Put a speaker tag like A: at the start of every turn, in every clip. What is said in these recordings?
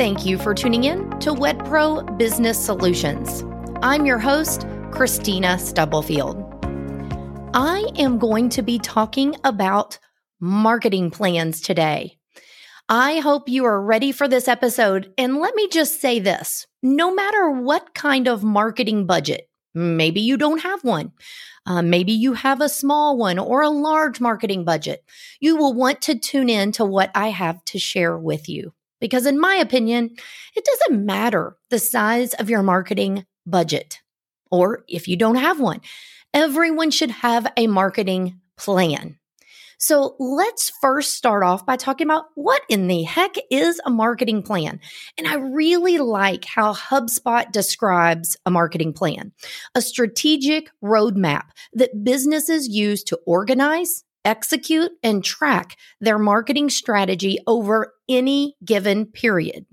A: Thank you for tuning in to WedPro Business Solutions. I'm your host, Kristina Stubblefield. I am going to be talking about marketing plans today. I hope you are ready for this episode. And let me just say this no matter what kind of marketing budget, maybe you don't have one, uh, maybe you have a small one or a large marketing budget, you will want to tune in to what I have to share with you. Because, in my opinion, it doesn't matter the size of your marketing budget or if you don't have one. Everyone should have a marketing plan. So let's first start off by talking about what in the heck is a marketing plan. And I really like how HubSpot describes a marketing plan a strategic roadmap that businesses use to organize, execute, and track their marketing strategy over any given period.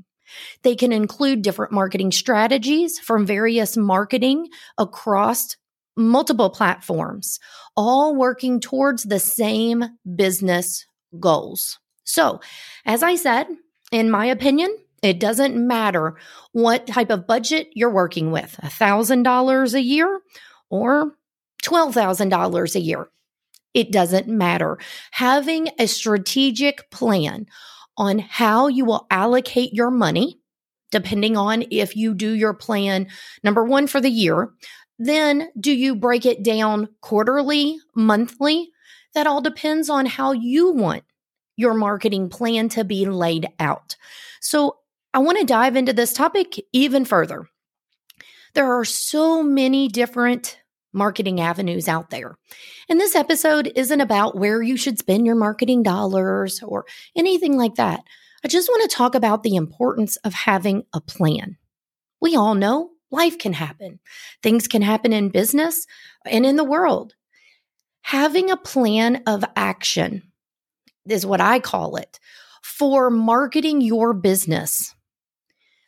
A: They can include different marketing strategies from various marketing across multiple platforms, all working towards the same business goals. So, as I said, in my opinion, it doesn't matter what type of budget you're working with $1,000 a year or $12,000 a year. It doesn't matter. Having a strategic plan on how you will allocate your money, depending on if you do your plan, number one, for the year, then do you break it down quarterly, monthly? That all depends on how you want your marketing plan to be laid out. So I want to dive into this topic even further. There are so many different marketing avenues out there. And this episode isn't about where you should spend your marketing dollars or anything like that. I just want to talk about the importance of having a plan. We all know life can happen. Things can happen in business and in the world. Having a plan of action is what I call it for marketing your business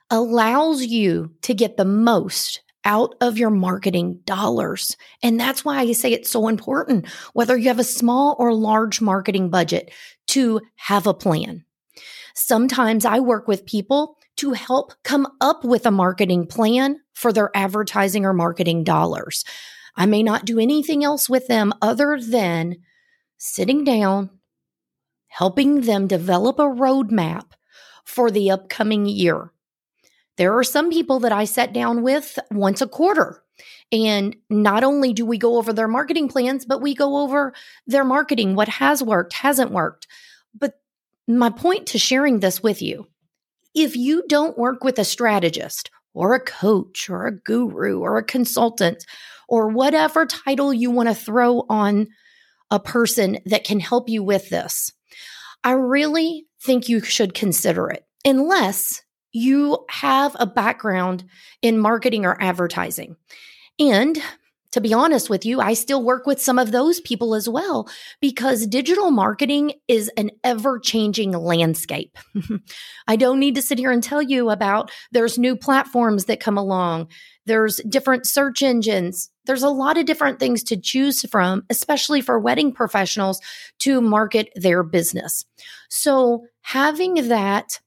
A: allows you to get the most out of your marketing dollars. And that's why I say it's so important, whether you have a small or large marketing budget, to have a plan. Sometimes I work with people to help come up with a marketing plan for their advertising or marketing dollars. I may not do anything else with them other than sitting down, helping them develop a roadmap for the upcoming year. There are some people that I sit down with once a quarter. And not only do we go over their marketing plans, but we go over their marketing, what has worked, hasn't worked. But my point to sharing this with you if you don't work with a strategist or a coach or a guru or a consultant or whatever title you want to throw on a person that can help you with this, I really think you should consider it unless you have a background in marketing or advertising. And to be honest with you, I still work with some of those people as well because digital marketing is an ever changing landscape. I don't need to sit here and tell you about there's new platforms that come along. There's different search engines. There's a lot of different things to choose from, especially for wedding professionals to market their business. So having that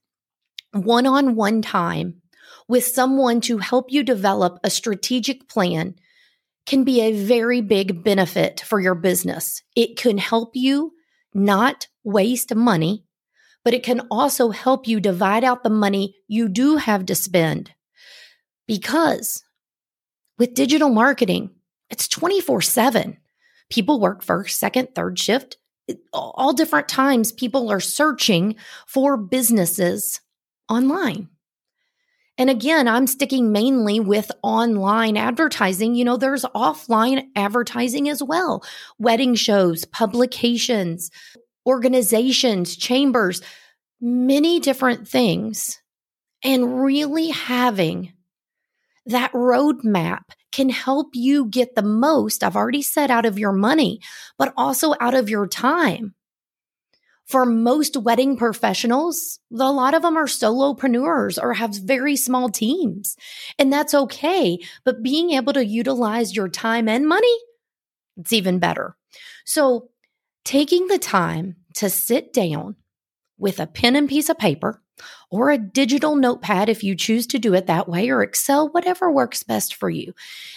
A: one on one time with someone to help you develop a strategic plan can be a very big benefit for your business. It can help you not waste money, but it can also help you divide out the money you do have to spend. Because with digital marketing, it's 24 7. People work first, second, third shift. All different times, people are searching for businesses online. And again, I'm sticking mainly with online advertising. You know, there's offline advertising as well wedding shows, publications, organizations, chambers, many different things. And really having that roadmap can help you get the most, I've already said, out of your money, but also out of your time for most wedding professionals, a lot of them are solopreneurs or have very small teams. And that's okay. But being able to utilize your time and money, it's even better. So taking the time to sit down with a pen and piece of paper or a digital notepad if you choose to do it that way, or Excel, whatever works best for you,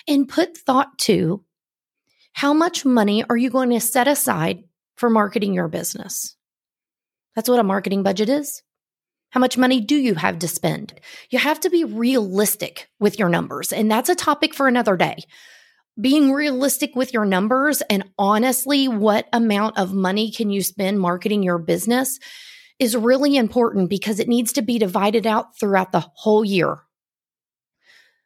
A: and put thought to how much money are you going to set aside for marketing your business? That's what a marketing budget is. How much money do you have to spend? You have to be realistic with your numbers. And that's a topic for another day. Being realistic with your numbers and honestly, what amount of money can you spend marketing your business is really important because it needs to be divided out throughout the whole year.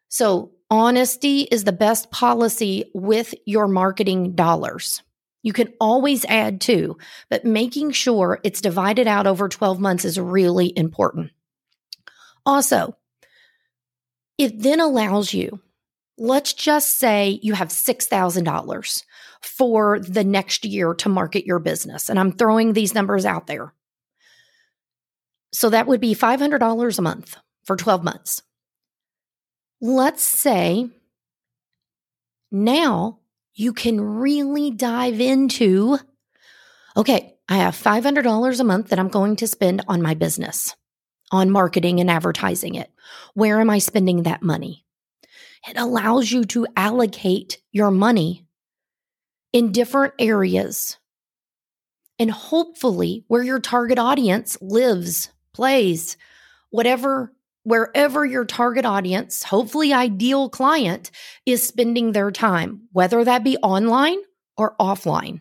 A: So, honesty is the best policy with your marketing dollars. You can always add to, but making sure it's divided out over 12 months is really important. Also, it then allows you, let's just say you have $6,000 for the next year to market your business. And I'm throwing these numbers out there. So that would be $500 a month for 12 months. Let's say now you can really dive into okay, I have $500 a month that I'm going to spend on my business, on marketing and advertising it. Where am I spending that money? It allows you to allocate your money in different areas and hopefully where your target audience lives, plays, whatever wherever your target audience, hopefully ideal client, is spending their time, whether that be online or offline.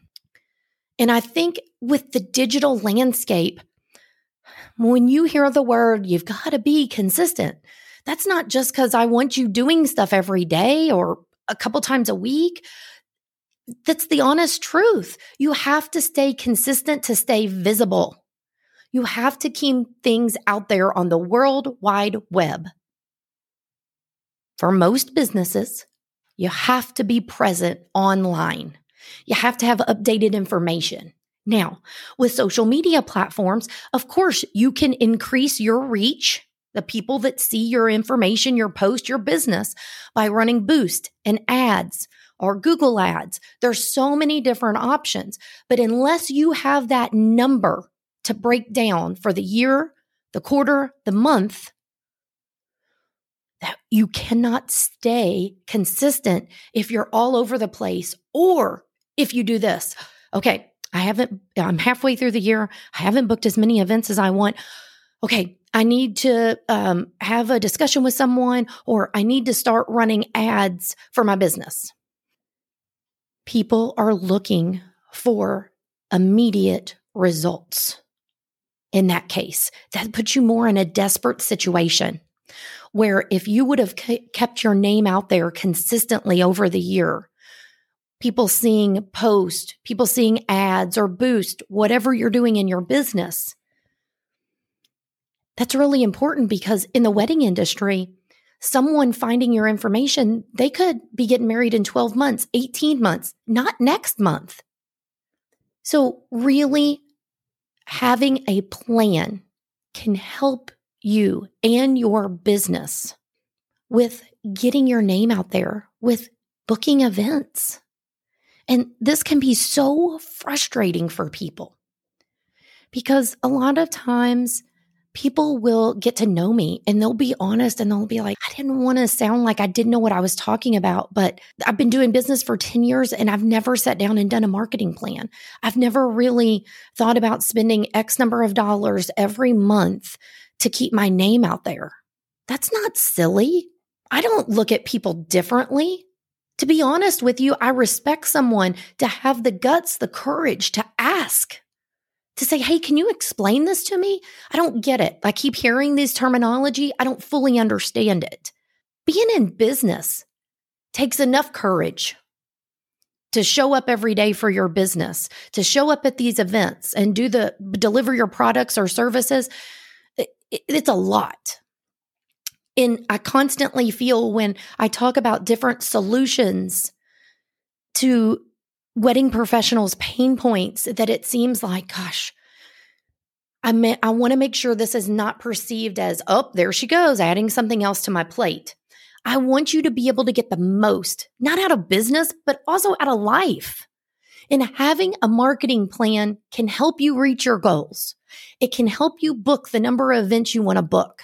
A: And I think with the digital landscape, when you hear the word, you've got to be consistent. That's not just because I want you doing stuff every day or a couple times a week. That's the honest truth. You have to stay consistent to stay visible. You have to keep things out there on the World Wide Web. For most businesses, you have to be present online. You have to have updated information. Now, with social media platforms, of course, you can increase your reach, the people that see your information, your post, your business by running boost and ads or Google ads. There's so many different options, but unless you have that number to break down for the year, the quarter, the month, that you cannot stay consistent if you're all over the place or if you do this. Okay, I haven't, I'm halfway through the year. I haven't booked as many events as I want. Okay, I need to um, have a discussion with someone or I need to start running ads for my business. People are looking for immediate results in that case. That puts you more in a desperate situation where if you would have kept your name out there consistently over the year, people seeing post, people seeing ads or boost, whatever you're doing in your business. That's really important because in the wedding industry, someone finding your information, they could be getting married in 12 months, 18 months, not next month. So, really having a plan can help you and your business with getting your name out there, with booking events. And this can be so frustrating for people because a lot of times people will get to know me and they'll be honest and they'll be like, I didn't want to sound like I didn't know what I was talking about, but I've been doing business for 10 years and I've never sat down and done a marketing plan. I've never really thought about spending X number of dollars every month to keep my name out there. That's not silly. I don't look at people differently. To be honest with you, I respect someone to have the guts, the courage to ask to say, Hey, can you explain this to me? I don't get it. I keep hearing this terminology. I don't fully understand it. Being in business takes enough courage to show up every day for your business, to show up at these events and do the deliver your products or services. It, it, it's a lot. And I constantly feel when I talk about different solutions to wedding professionals' pain points that it seems like, gosh, I mean, I want to make sure this is not perceived as, oh, there she goes, adding something else to my plate. I want you to be able to get the most, not out of business, but also out of life. And having a marketing plan can help you reach your goals. It can help you book the number of events you want to book.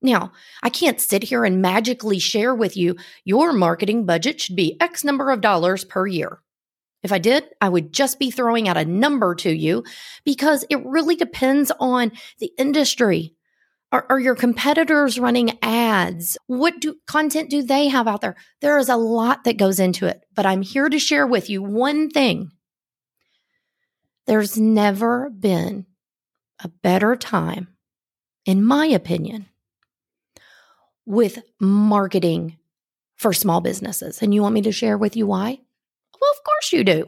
A: Now, I can't sit here and magically share with you your marketing budget should be X number of dollars per year. If I did, I would just be throwing out a number to you because it really depends on the industry. Are, are, your competitors running ads? What do content do they have out there? There is a lot that goes into it, but I'm here to share with you one thing. There's never been a better time, in my opinion, with marketing for small businesses. And you want me to share with you why? Well, of course you do.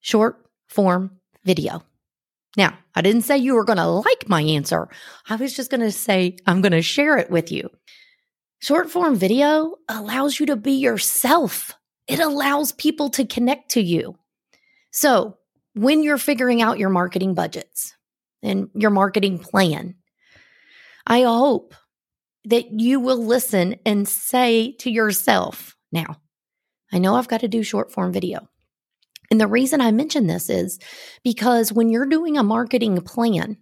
A: Short form video. Now, I didn't say you were going to like my answer. I was just going to say I'm going to share it with you. Short form video allows you to be yourself. It allows people to connect to you. So, when you're figuring out your marketing budgets and your marketing plan, I hope that you will listen and say to yourself, now, I know I've got to do short form video. And the reason I mention this is because when you're doing a marketing plan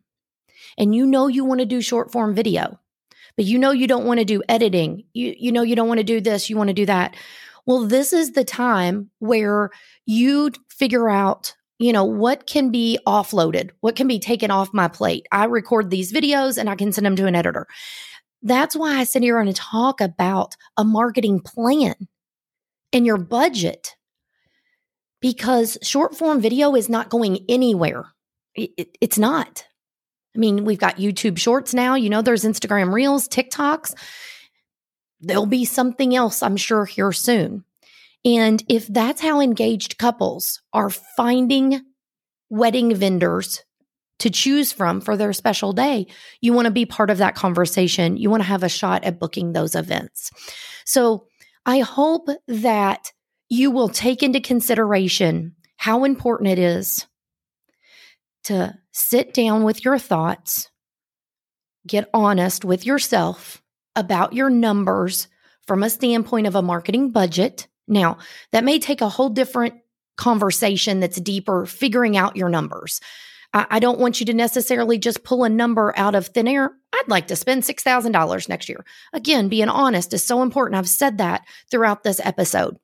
A: and you know you want to do short form video, but you know you don't want to do editing, you, you know you don't want to do this, you want to do that. Well, this is the time where you figure out you know, what can be offloaded? What can be taken off my plate? I record these videos and I can send them to an editor. That's why I sit here and talk about a marketing plan and your budget because short form video is not going anywhere. It, it, it's not. I mean, we've got YouTube shorts now. You know, there's Instagram reels, TikToks. There'll be something else, I'm sure, here soon. And if that's how engaged couples are finding wedding vendors to choose from for their special day, you want to be part of that conversation. You want to have a shot at booking those events. So I hope that you will take into consideration how important it is to sit down with your thoughts, get honest with yourself about your numbers from a standpoint of a marketing budget. Now, that may take a whole different conversation that's deeper, figuring out your numbers. I, I don't want you to necessarily just pull a number out of thin air. I'd like to spend $6,000 next year. Again, being honest is so important. I've said that throughout this episode.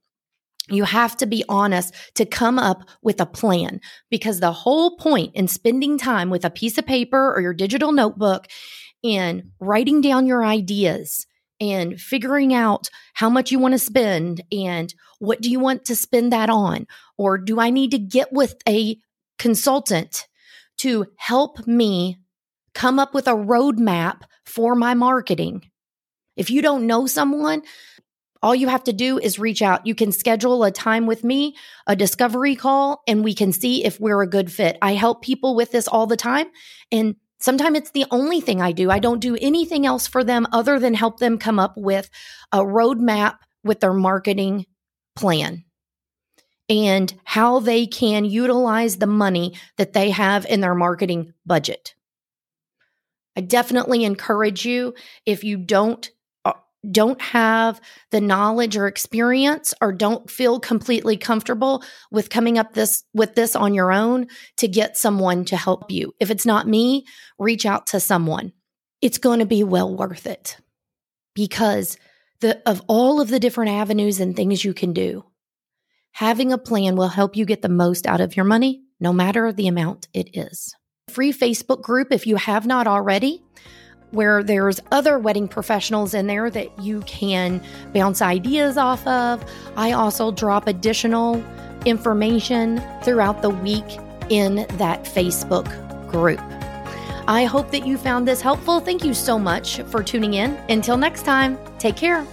A: You have to be honest to come up with a plan because the whole point in spending time with a piece of paper or your digital notebook and writing down your ideas and figuring out how much you want to spend and what do you want to spend that on or do I need to get with a consultant to help me come up with a roadmap for my marketing. If you don't know someone, all you have to do is reach out. You can schedule a time with me, a discovery call, and we can see if we're a good fit. I help people with this all the time. And sometimes it's the only thing I do. I don't do anything else for them other than help them come up with a roadmap with their marketing plan and how they can utilize the money that they have in their marketing budget. I definitely encourage you if you don't uh, don't have the knowledge or experience or don't feel completely comfortable with coming up this with this on your own to get someone to help you. If it's not me, reach out to someone. It's going to be well worth it because the of all of the different avenues and things you can do, Having a plan will help you get the most out of your money, no matter the amount it is. Free Facebook group, if you have not already, where there's other wedding professionals in there that you can bounce ideas off of. I also drop additional information throughout the week in that Facebook group. I hope that you found this helpful. Thank you so much for tuning in. Until next time, take care.